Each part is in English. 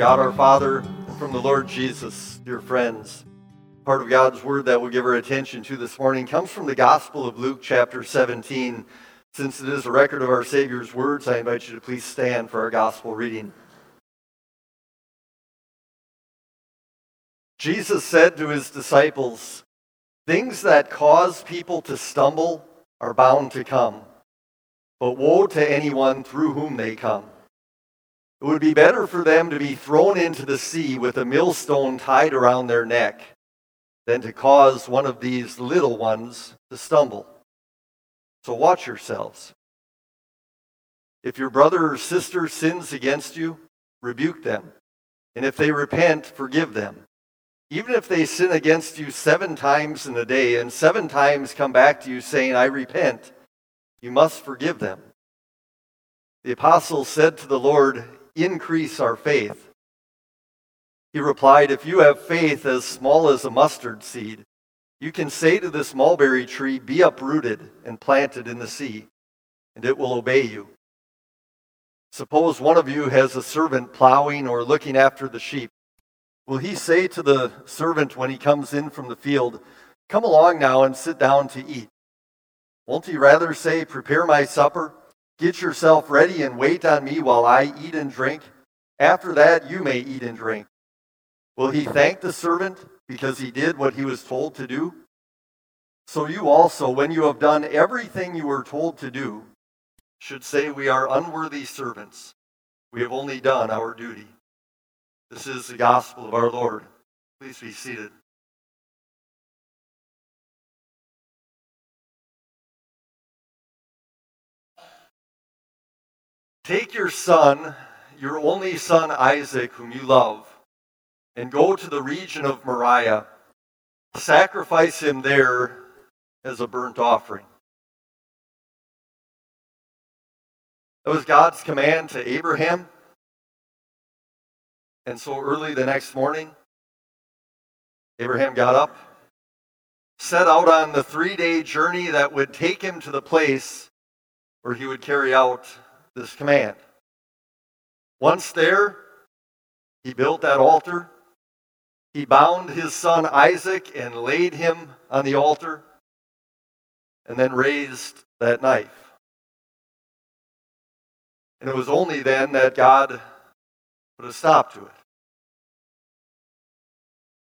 God our Father from the Lord Jesus, dear friends. Part of God's word that we'll give our attention to this morning comes from the Gospel of Luke, chapter 17. Since it is a record of our Savior's words, I invite you to please stand for our gospel reading. Jesus said to his disciples, Things that cause people to stumble are bound to come, but woe to anyone through whom they come. It would be better for them to be thrown into the sea with a millstone tied around their neck than to cause one of these little ones to stumble. So watch yourselves. If your brother or sister sins against you, rebuke them. And if they repent, forgive them. Even if they sin against you seven times in a day and seven times come back to you saying, I repent, you must forgive them. The apostles said to the Lord, increase our faith. He replied, If you have faith as small as a mustard seed, you can say to this mulberry tree, Be uprooted and planted in the sea, and it will obey you. Suppose one of you has a servant plowing or looking after the sheep. Will he say to the servant when he comes in from the field, Come along now and sit down to eat? Won't he rather say, Prepare my supper? Get yourself ready and wait on me while I eat and drink. After that, you may eat and drink. Will he thank the servant because he did what he was told to do? So you also, when you have done everything you were told to do, should say, We are unworthy servants. We have only done our duty. This is the gospel of our Lord. Please be seated. Take your son, your only son Isaac, whom you love, and go to the region of Moriah. Sacrifice him there as a burnt offering. That was God's command to Abraham. And so early the next morning, Abraham got up, set out on the three day journey that would take him to the place where he would carry out this command. Once there, he built that altar. He bound his son Isaac and laid him on the altar, and then raised that knife. And it was only then that God put a stop to it.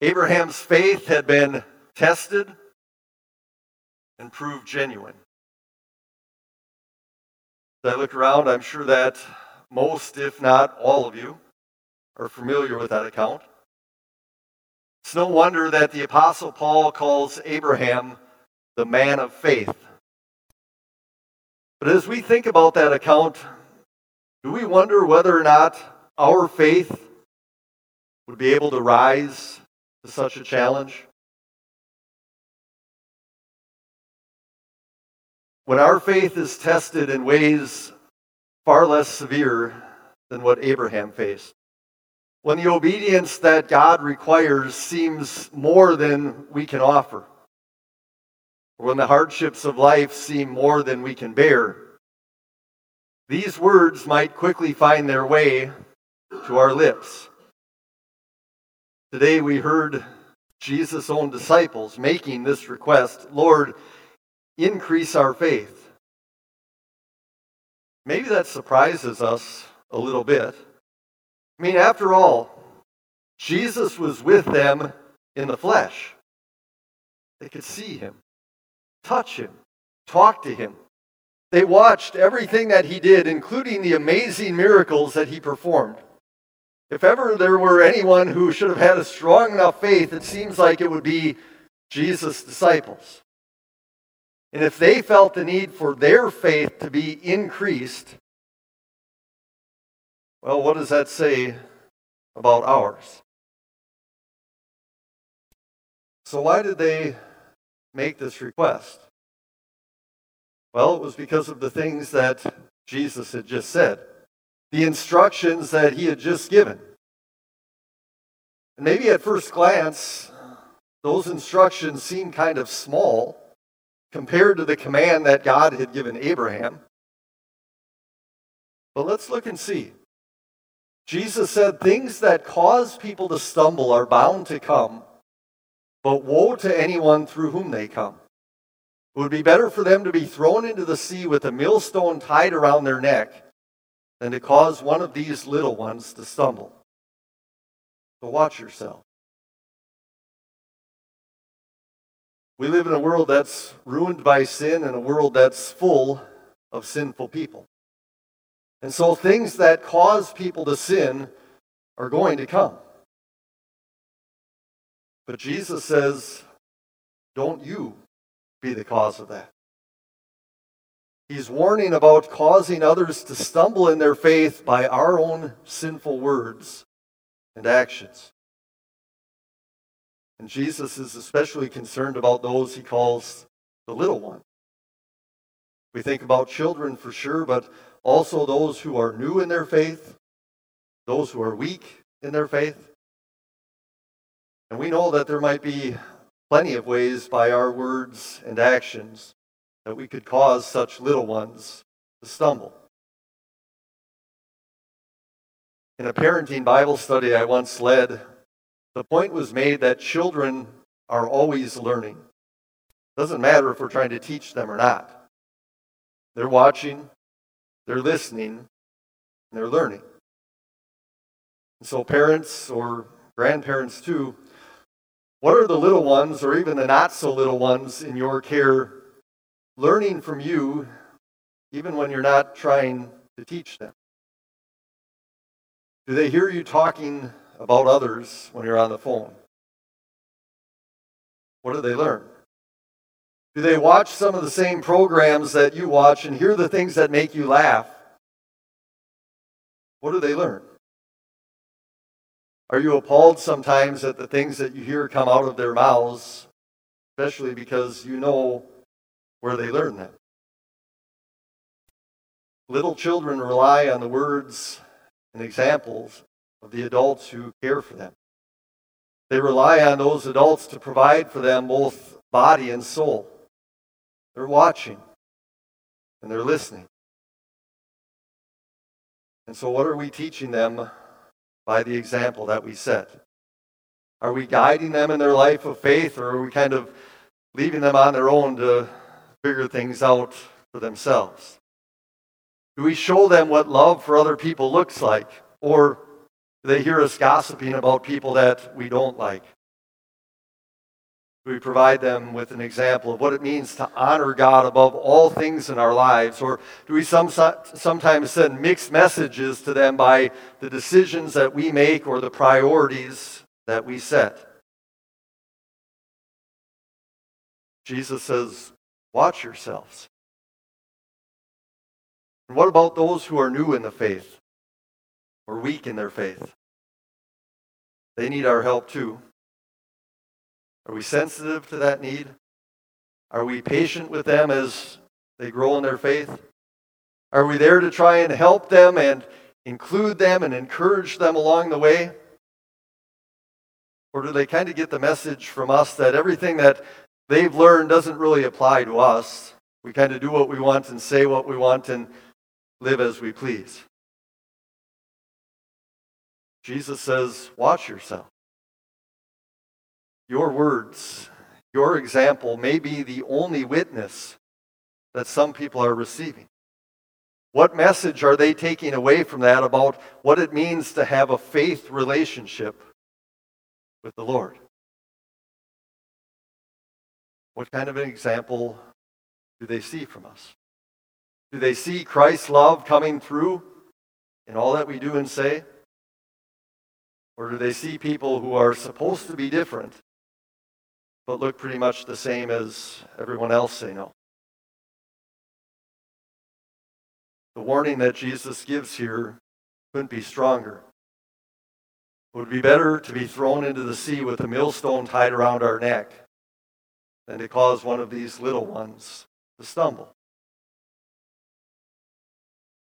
Abraham's faith had been tested and proved genuine. As I look around, I'm sure that most, if not all of you, are familiar with that account. It's no wonder that the Apostle Paul calls Abraham the man of faith. But as we think about that account, do we wonder whether or not our faith would be able to rise to such a challenge? When our faith is tested in ways far less severe than what Abraham faced, when the obedience that God requires seems more than we can offer, when the hardships of life seem more than we can bear, these words might quickly find their way to our lips. Today we heard Jesus' own disciples making this request Lord, increase our faith. Maybe that surprises us a little bit. I mean, after all, Jesus was with them in the flesh. They could see him, touch him, talk to him. They watched everything that he did, including the amazing miracles that he performed. If ever there were anyone who should have had a strong enough faith, it seems like it would be Jesus' disciples. And if they felt the need for their faith to be increased, well, what does that say about ours? So, why did they make this request? Well, it was because of the things that Jesus had just said, the instructions that he had just given. And maybe at first glance, those instructions seem kind of small compared to the command that God had given Abraham. But let's look and see. Jesus said, Things that cause people to stumble are bound to come, but woe to anyone through whom they come. It would be better for them to be thrown into the sea with a millstone tied around their neck than to cause one of these little ones to stumble. So watch yourself. We live in a world that's ruined by sin and a world that's full of sinful people. And so things that cause people to sin are going to come. But Jesus says, don't you be the cause of that. He's warning about causing others to stumble in their faith by our own sinful words and actions. And Jesus is especially concerned about those he calls the little one. We think about children for sure, but also those who are new in their faith, those who are weak in their faith. And we know that there might be plenty of ways by our words and actions that we could cause such little ones to stumble. In a parenting Bible study I once led, the point was made that children are always learning. Doesn't matter if we're trying to teach them or not. They're watching, they're listening, and they're learning. And so, parents or grandparents too, what are the little ones or even the not so little ones in your care learning from you, even when you're not trying to teach them? Do they hear you talking about others when you're on the phone? What do they learn? Do they watch some of the same programs that you watch and hear the things that make you laugh? What do they learn? Are you appalled sometimes at the things that you hear come out of their mouths, especially because you know where they learn them? Little children rely on the words and examples of the adults who care for them. They rely on those adults to provide for them both body and soul. They're watching and they're listening. And so, what are we teaching them by the example that we set? Are we guiding them in their life of faith, or are we kind of leaving them on their own to figure things out for themselves? Do we show them what love for other people looks like? Or they hear us gossiping about people that we don't like? Do we provide them with an example of what it means to honor God above all things in our lives? Or do we some, sometimes send mixed messages to them by the decisions that we make or the priorities that we set? Jesus says, Watch yourselves. And what about those who are new in the faith or weak in their faith? They need our help too. Are we sensitive to that need? Are we patient with them as they grow in their faith? Are we there to try and help them and include them and encourage them along the way? Or do they kind of get the message from us that everything that they've learned doesn't really apply to us? We kind of do what we want and say what we want and live as we please. Jesus says, Watch yourself. Your words, your example may be the only witness that some people are receiving. What message are they taking away from that about what it means to have a faith relationship with the Lord? What kind of an example do they see from us? Do they see Christ's love coming through in all that we do and say? Or do they see people who are supposed to be different but look pretty much the same as everyone else they know. The warning that Jesus gives here couldn't be stronger. It would be better to be thrown into the sea with a millstone tied around our neck than to cause one of these little ones to stumble.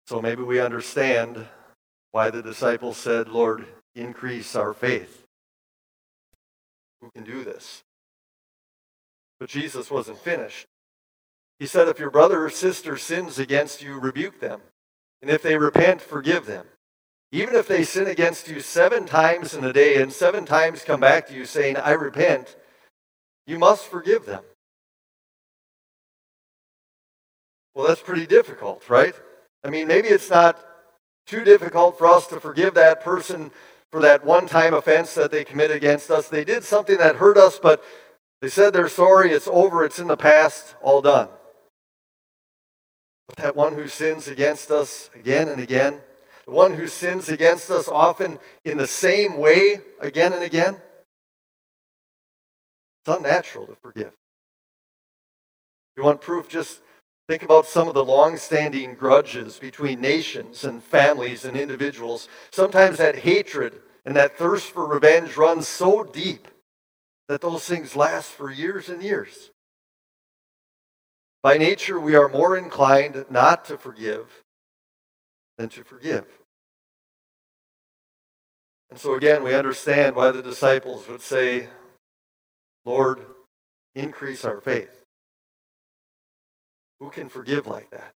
So maybe we understand why the disciples said, Lord, increase our faith. Who can do this? But Jesus wasn't finished. He said, If your brother or sister sins against you, rebuke them. And if they repent, forgive them. Even if they sin against you seven times in a day and seven times come back to you saying, I repent, you must forgive them. Well, that's pretty difficult, right? I mean, maybe it's not too difficult for us to forgive that person for that one time offense that they committed against us. They did something that hurt us, but they said they're sorry, it's over, it's in the past, all done. But that one who sins against us again and again, the one who sins against us often in the same way again and again, it's unnatural to forgive. You want proof? Just think about some of the long standing grudges between nations and families and individuals. Sometimes that hatred and that thirst for revenge runs so deep that those things last for years and years. By nature, we are more inclined not to forgive than to forgive. And so, again, we understand why the disciples would say, Lord, increase our faith. Who can forgive like that?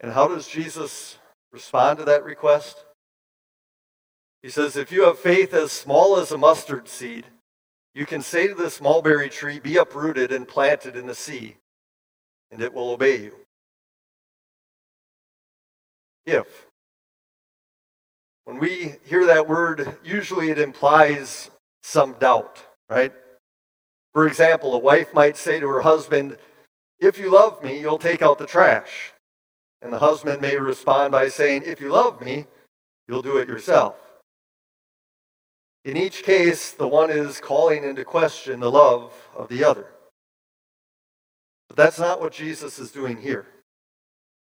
And how does Jesus respond to that request? He says, If you have faith as small as a mustard seed, you can say to this mulberry tree, Be uprooted and planted in the sea, and it will obey you. If. When we hear that word, usually it implies some doubt, right? For example, a wife might say to her husband, If you love me, you'll take out the trash. And the husband may respond by saying, If you love me, you'll do it yourself. In each case, the one is calling into question the love of the other. But that's not what Jesus is doing here.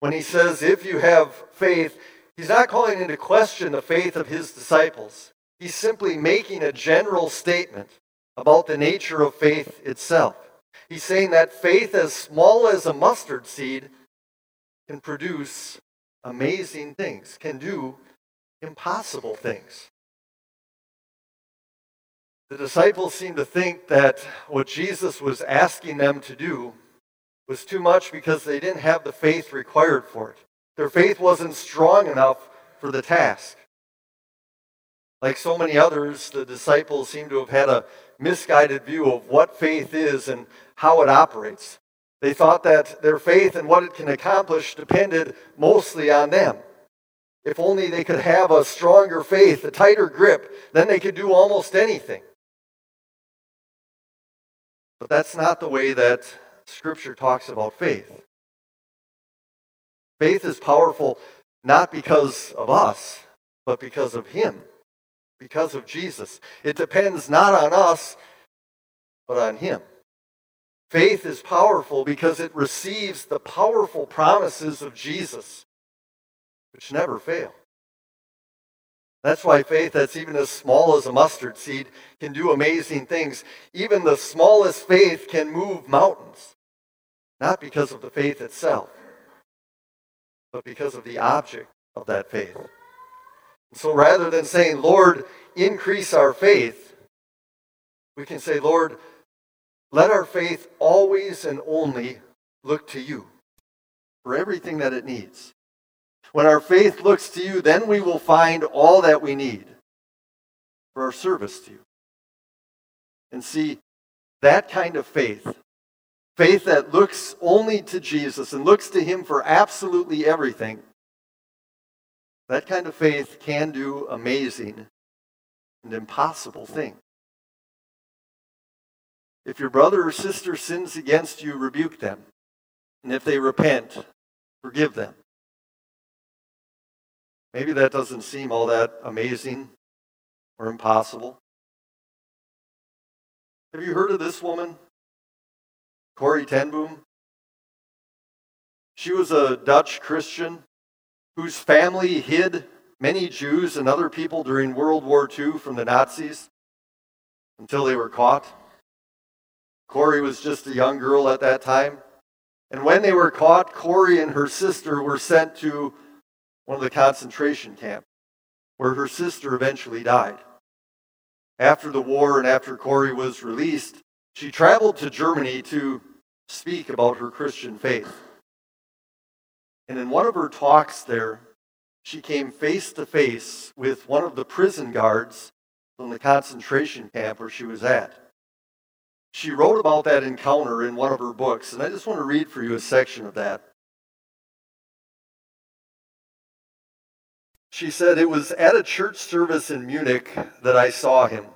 When he says, if you have faith, he's not calling into question the faith of his disciples. He's simply making a general statement about the nature of faith itself. He's saying that faith as small as a mustard seed can produce amazing things, can do impossible things. The disciples seem to think that what Jesus was asking them to do was too much because they didn't have the faith required for it. Their faith wasn't strong enough for the task. Like so many others, the disciples seem to have had a misguided view of what faith is and how it operates. They thought that their faith and what it can accomplish depended mostly on them. If only they could have a stronger faith, a tighter grip, then they could do almost anything. But that's not the way that Scripture talks about faith. Faith is powerful not because of us, but because of Him, because of Jesus. It depends not on us, but on Him. Faith is powerful because it receives the powerful promises of Jesus, which never fail. That's why faith that's even as small as a mustard seed can do amazing things. Even the smallest faith can move mountains, not because of the faith itself, but because of the object of that faith. So rather than saying, Lord, increase our faith, we can say, Lord, let our faith always and only look to you for everything that it needs. When our faith looks to you, then we will find all that we need for our service to you. And see, that kind of faith, faith that looks only to Jesus and looks to Him for absolutely everything, that kind of faith can do amazing and impossible things. If your brother or sister sins against you, rebuke them. And if they repent, forgive them. Maybe that doesn't seem all that amazing or impossible. Have you heard of this woman? Corrie ten Boom? She was a Dutch Christian whose family hid many Jews and other people during World War II from the Nazis until they were caught. Corrie was just a young girl at that time. And when they were caught, Corrie and her sister were sent to one of the concentration camps, where her sister eventually died. After the war and after Corrie was released, she traveled to Germany to speak about her Christian faith. And in one of her talks there, she came face to face with one of the prison guards from the concentration camp where she was at. She wrote about that encounter in one of her books, and I just want to read for you a section of that. She said, It was at a church service in Munich that I saw him.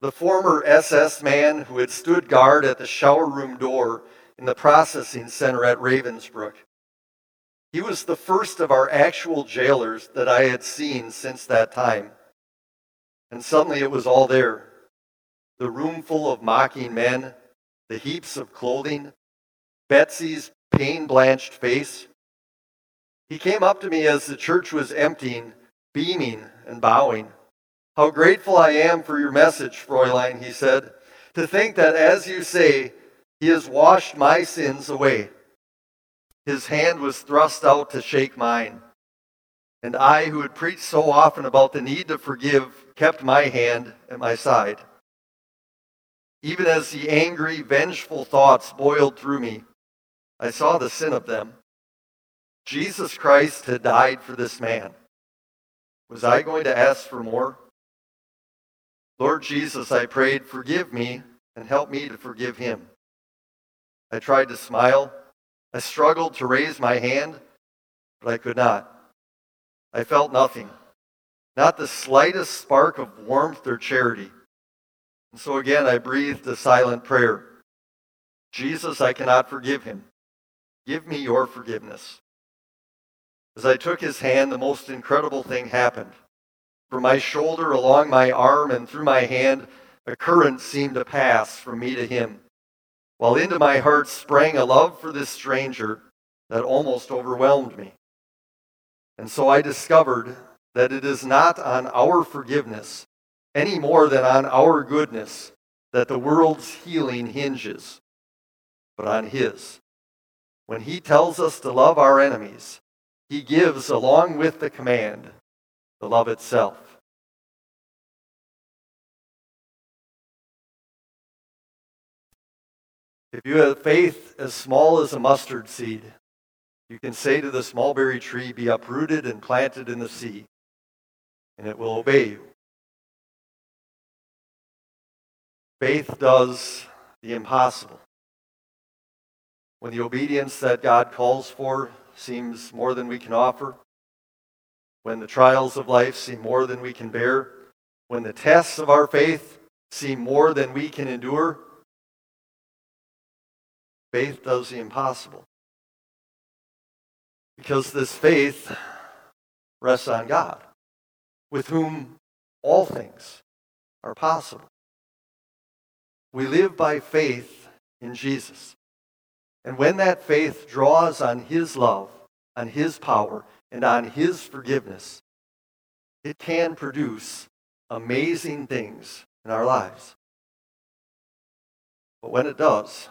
The former SS man who had stood guard at the shower room door in the processing center at Ravensbrück. He was the first of our actual jailers that I had seen since that time. And suddenly it was all there the room full of mocking men, the heaps of clothing, Betsie's pain blanched face. He came up to me as the church was emptying, beaming and bowing. How grateful I am for your message, Fräulein, he said. To think that, as you say, he has washed my sins away. His hand was thrust out to shake mine. And I, who had preached so often about the need to forgive, kept my hand at my side. Even as the angry, vengeful thoughts boiled through me, I saw the sin of them. Jesus Christ had died for this man. Was I going to ask for more? Lord Jesus, I prayed, forgive me and help me to forgive him. I tried to smile. I struggled to raise my hand, but I could not. I felt nothing, not the slightest spark of warmth or charity. And so again, I breathed a silent prayer Jesus, I cannot forgive him. Give me your forgiveness. As I took his hand, the most incredible thing happened. From my shoulder, along my arm, and through my hand, a current seemed to pass from me to him, while into my heart sprang a love for this stranger that almost overwhelmed me. And so I discovered that it is not on our forgiveness any more than on our goodness that the world's healing hinges, but on His. When He tells us to love our enemies, He gives, along with the command, the love itself. If you have faith as small as a mustard seed, you can say to the mulberry tree, Be uprooted and planted in the sea, and it will obey you. Faith does the impossible. When the obedience that God calls for seems more than we can offer, when the trials of life seem more than we can bear, when the tests of our faith seem more than we can endure, faith does the impossible. Because this faith rests on God, with whom all things are possible. We live by faith in Jesus. And when that faith draws on His love, on His power, and on His forgiveness, it can produce amazing things in our lives. But when it does,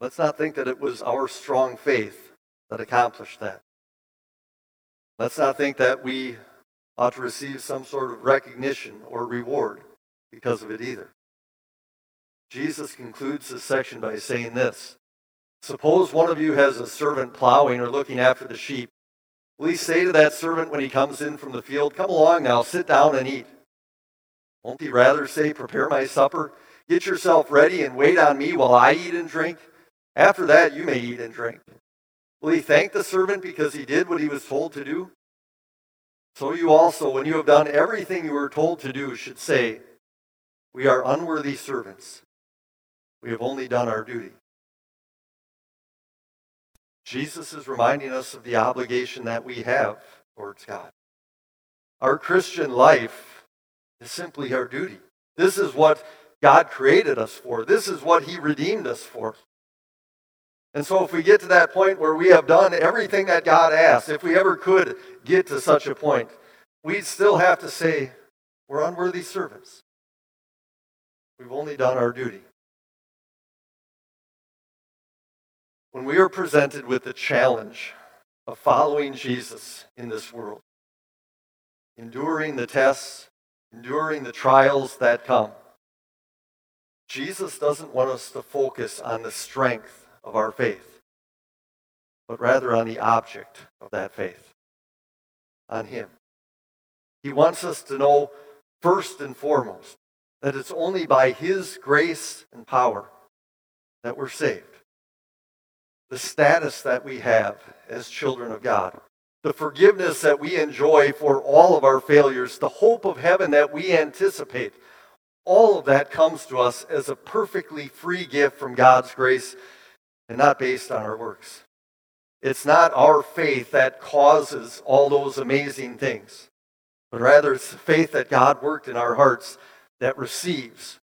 Let's not think that it was our strong faith that accomplished that. Let's not think that we ought to receive some sort of recognition or reward because of it either. Jesus concludes this section by saying this Suppose one of you has a servant plowing or looking after the sheep. Will he say to that servant when he comes in from the field, Come along now, sit down and eat? Won't he rather say, Prepare my supper, get yourself ready, and wait on me while I eat and drink? After that, you may eat and drink. Will he thank the servant because he did what he was told to do? So you also, when you have done everything you were told to do, should say, We are unworthy servants. We have only done our duty. Jesus is reminding us of the obligation that we have towards God. Our Christian life is simply our duty. This is what God created us for. This is what He redeemed us for. And so, if we get to that point where we have done everything that God asks, if we ever could get to such a point, we'd still have to say, we're unworthy servants. We've only done our duty. When we are presented with the challenge of following Jesus in this world, enduring the tests, enduring the trials that come, Jesus doesn't want us to focus on the strength of our faith, but rather on the object of that faith, on Him. He wants us to know first and foremost that it's only by His grace and power that we're saved. The status that we have as children of God, the forgiveness that we enjoy for all of our failures, the hope of heaven that we anticipate, all of that comes to us as a perfectly free gift from God's grace and not based on our works. It's not our faith that causes all those amazing things, but rather it's the faith that God worked in our hearts that receives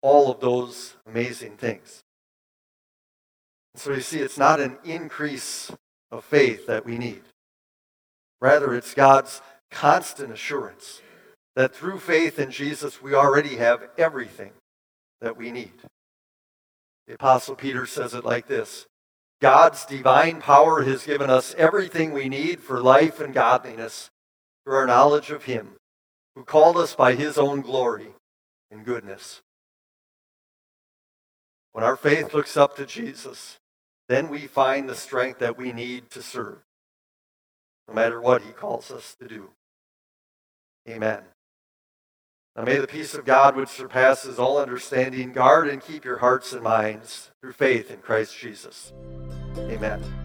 all of those amazing things. So you see, it's not an increase of faith that we need. Rather, it's God's constant assurance that through faith in Jesus, we already have everything that we need. The Apostle Peter says it like this God's divine power has given us everything we need for life and godliness through our knowledge of Him, who called us by His own glory and goodness. When our faith looks up to Jesus, then we find the strength that we need to serve, no matter what He calls us to do. Amen. Now may the peace of God, which surpasses all understanding, guard and keep your hearts and minds through faith in Christ Jesus. Amen.